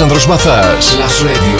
Alexandros Mazas. Las Radio.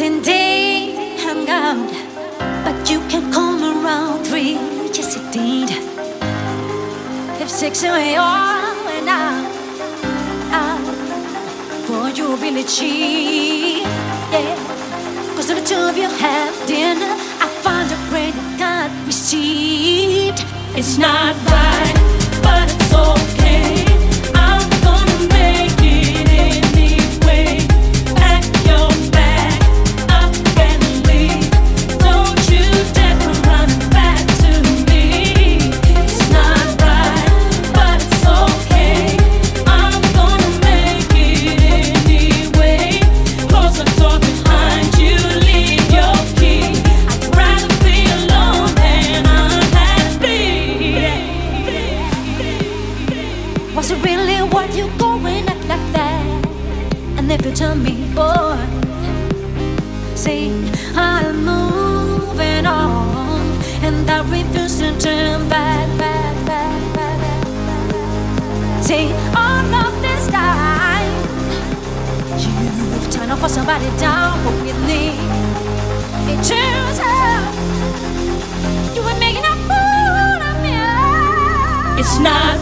ding ding, I'm. But you can come around three, yes indeed. If six away all and out, out for your ability, yeah. Cause the two of you have dinner, I find a great God received. It's not right, but it's okay. I'm gonna make it. In. somebody down for with me. Hey, children, you were making a fool of me. It's not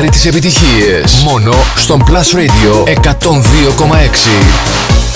μιξάρει τις επιτυχίες. Μόνο στον Plus Radio 102,6.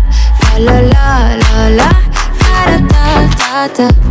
la. La la la da da da. Da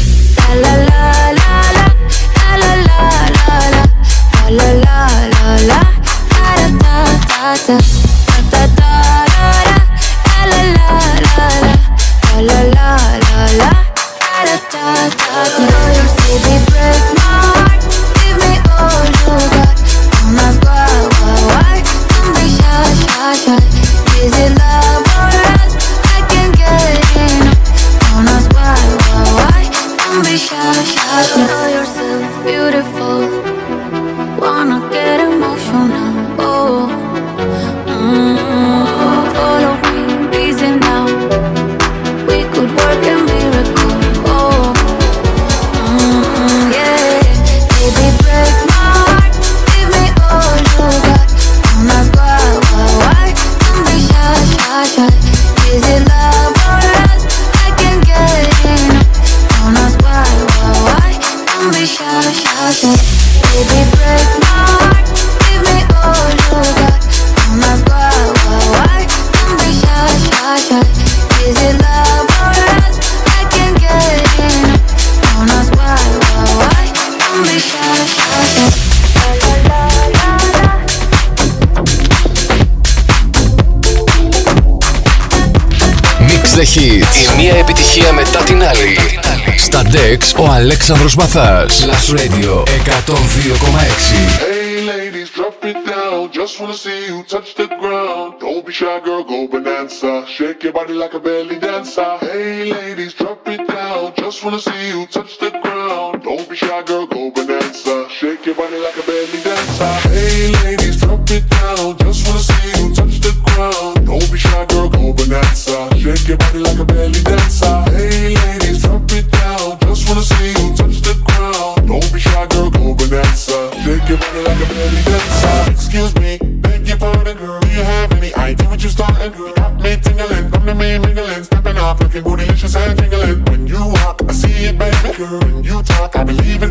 Mix ο Αλέξανδρος Μαθάς. Plus Radio 102,6. Hey ladies, drop it down. Just wanna see you touch the ground. Don't be shy, girl, go bananza. Shake your body like a belly dancer. Hey ladies, drop it down. Just wanna see you touch the ground. Don't be shy, girl, go bananza. Shake your body like a belly dancer. Hey ladies, drop it down. Just wanna see you touch the ground. Don't be shy, girl, go bananza. Shake your body like a belly dancer. Hey ladies the you touch the ground. Don't be shy, girl, go bananza. Shake your body like a belly dancer. Excuse me, beg your pardon, girl. Do you have any idea what you're starting. Got me tingling, come to me mingling, stepping off, looking bootylicious and jingling. When you walk, I see it, baby, girl. When you talk, I believe it.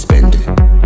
spend it.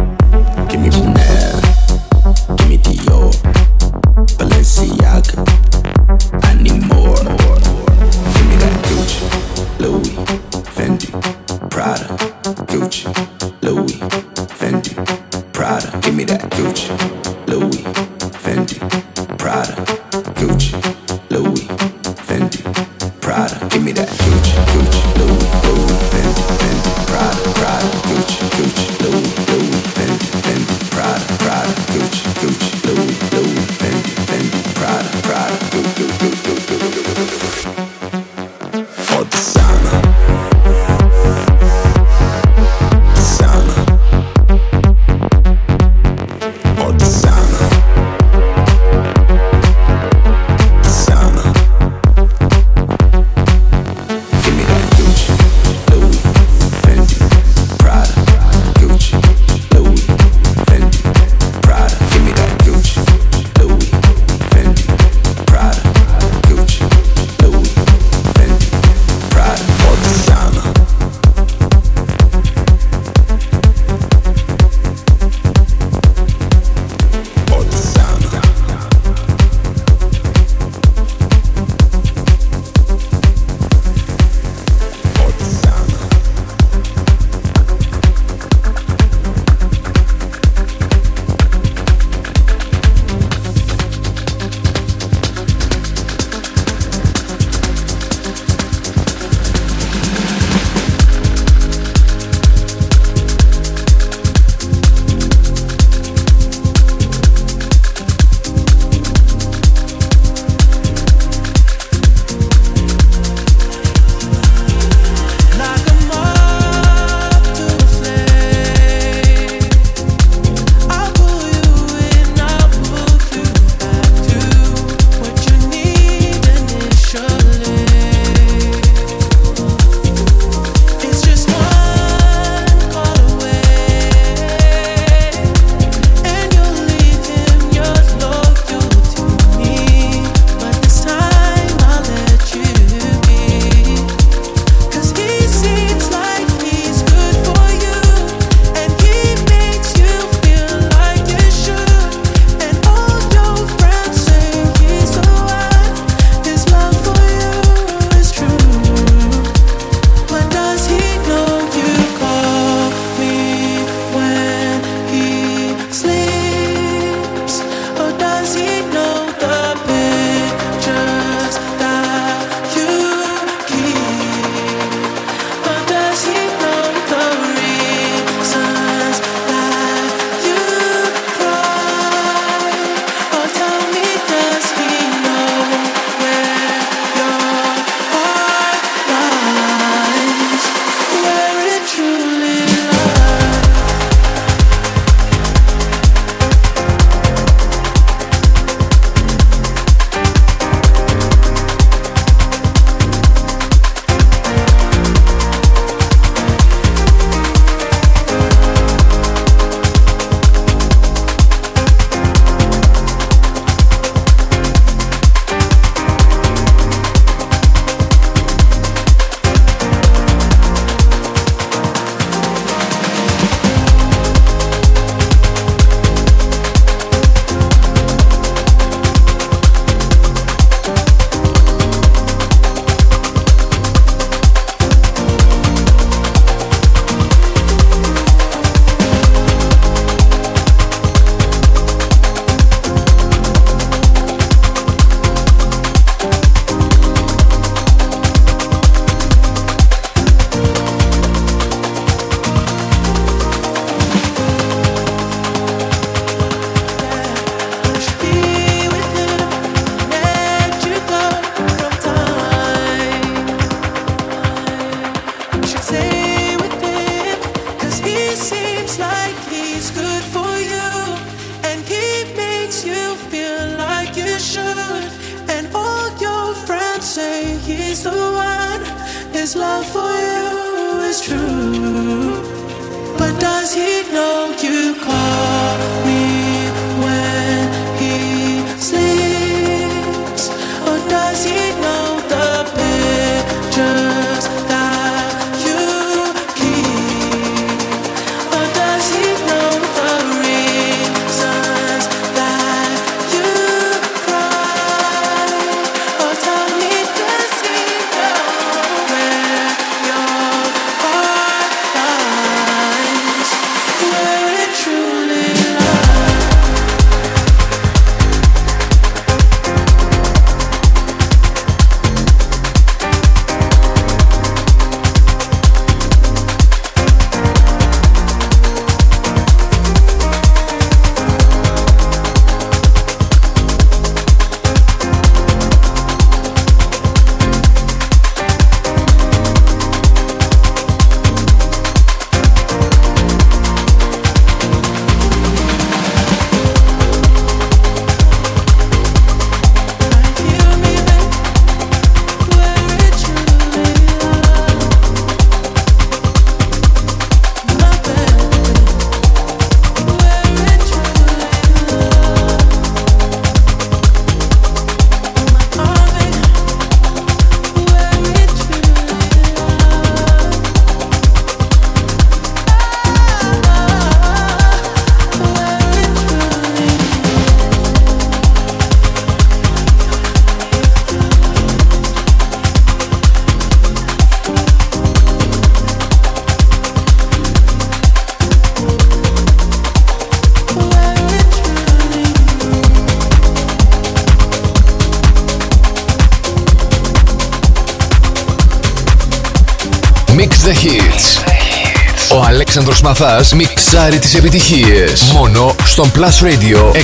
Αλέξανδρος Μαθάς μιξάρει τις επιτυχίες μόνο στον Plus Radio 102,6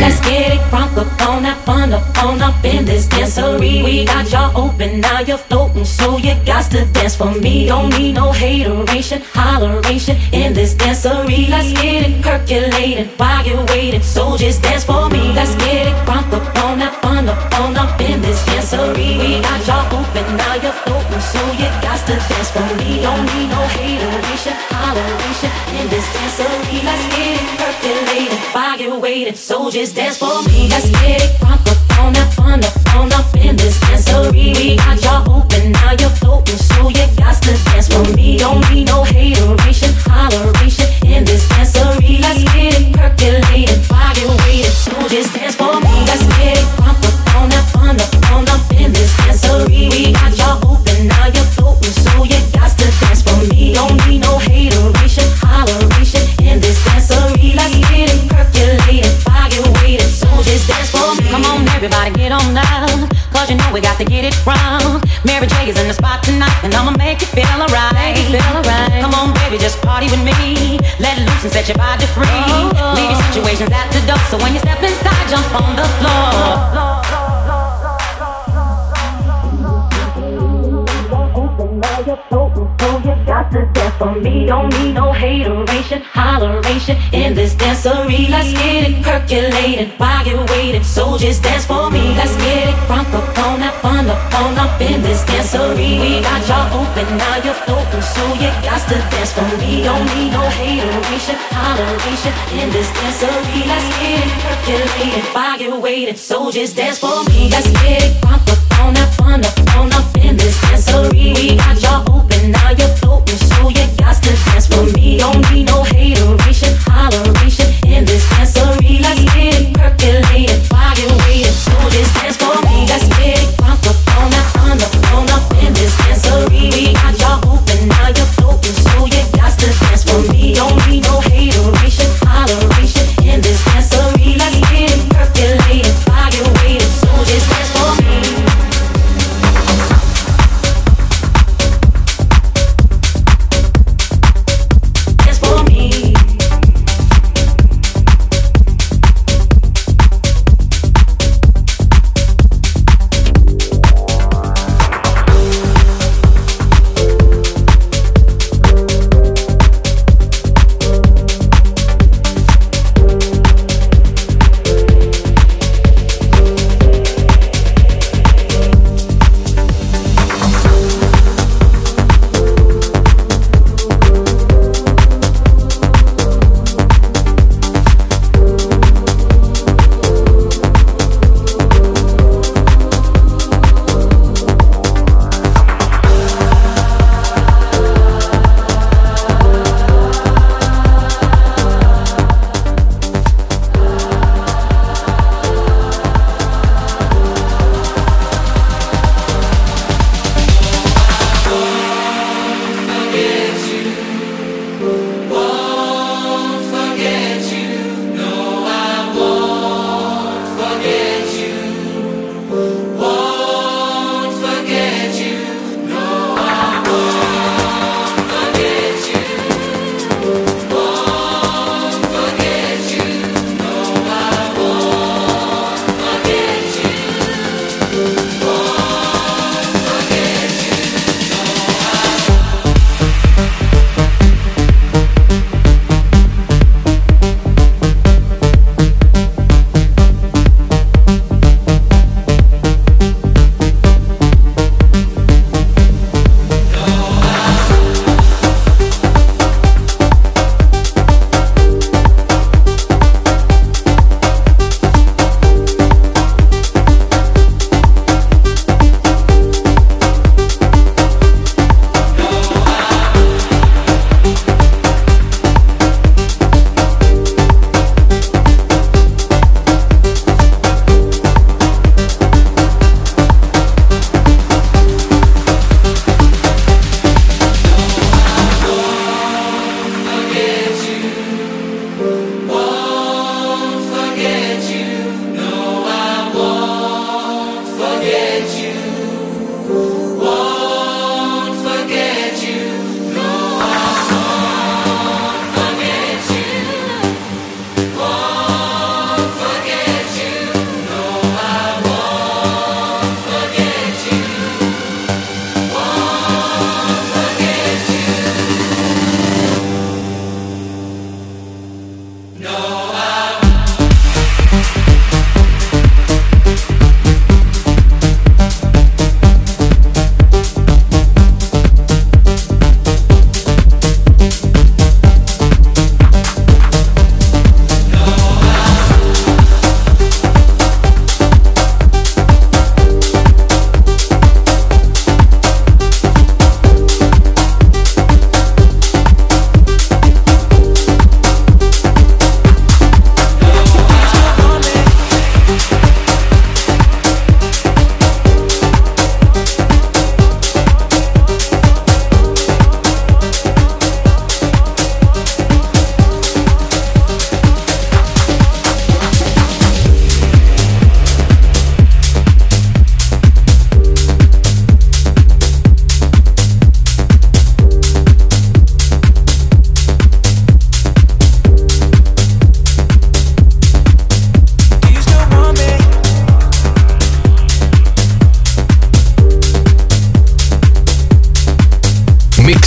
Let's get it crunk up on that fun up on up in this dancery We got y'all open, now you're floating So you got to dance for me Don't need no hateration, holleration in this dancery Let's get it percolating while you're waiting So just dance for me Let's get it crunk up you're. So just dance for me. Let's get it crunk up on that fun up on up in this dancery. We got y'all open, now you're floating, so you got to dance for me. Don't need no hateration, your body free. Uh-huh. Oh, oh. Leave your situations at the door, so when you step inside, jump on the floor. got to dance for me. Don't need no hateration, holleration Let's get it percolated while you're waiting. So just dance for me. Let's get it crunk up on that fun up on up in this dancery. We got y'all open, now you're floating. So you got to dance for me. Don't need no hateration, holleration in this dancery. Let's get it percolated while you're waiting. So just dance for me. Let's get it crunk up on that fun up on up in this dancery. We got y'all open, now you're floating so you got to dance for me. Don't need no hateration,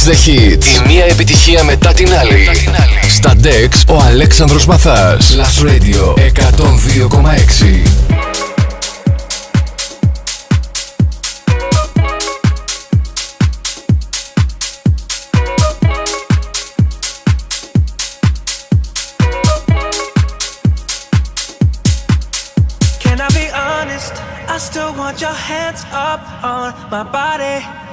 the Hits. Η μία επιτυχία μετά την άλλη. Στα Dex ο Αλέξανδρος Μαθάς. Last Radio 102,6. want your hands up on my body.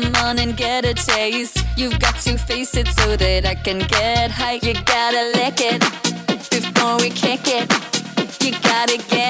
Come on and get a taste. You've got to face it so that I can get high. You gotta lick it before we kick it. You gotta get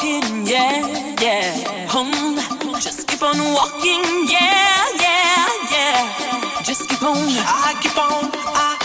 Walking, yeah, yeah. Home, just keep on walking, yeah, yeah, yeah. Just keep on, I keep on, I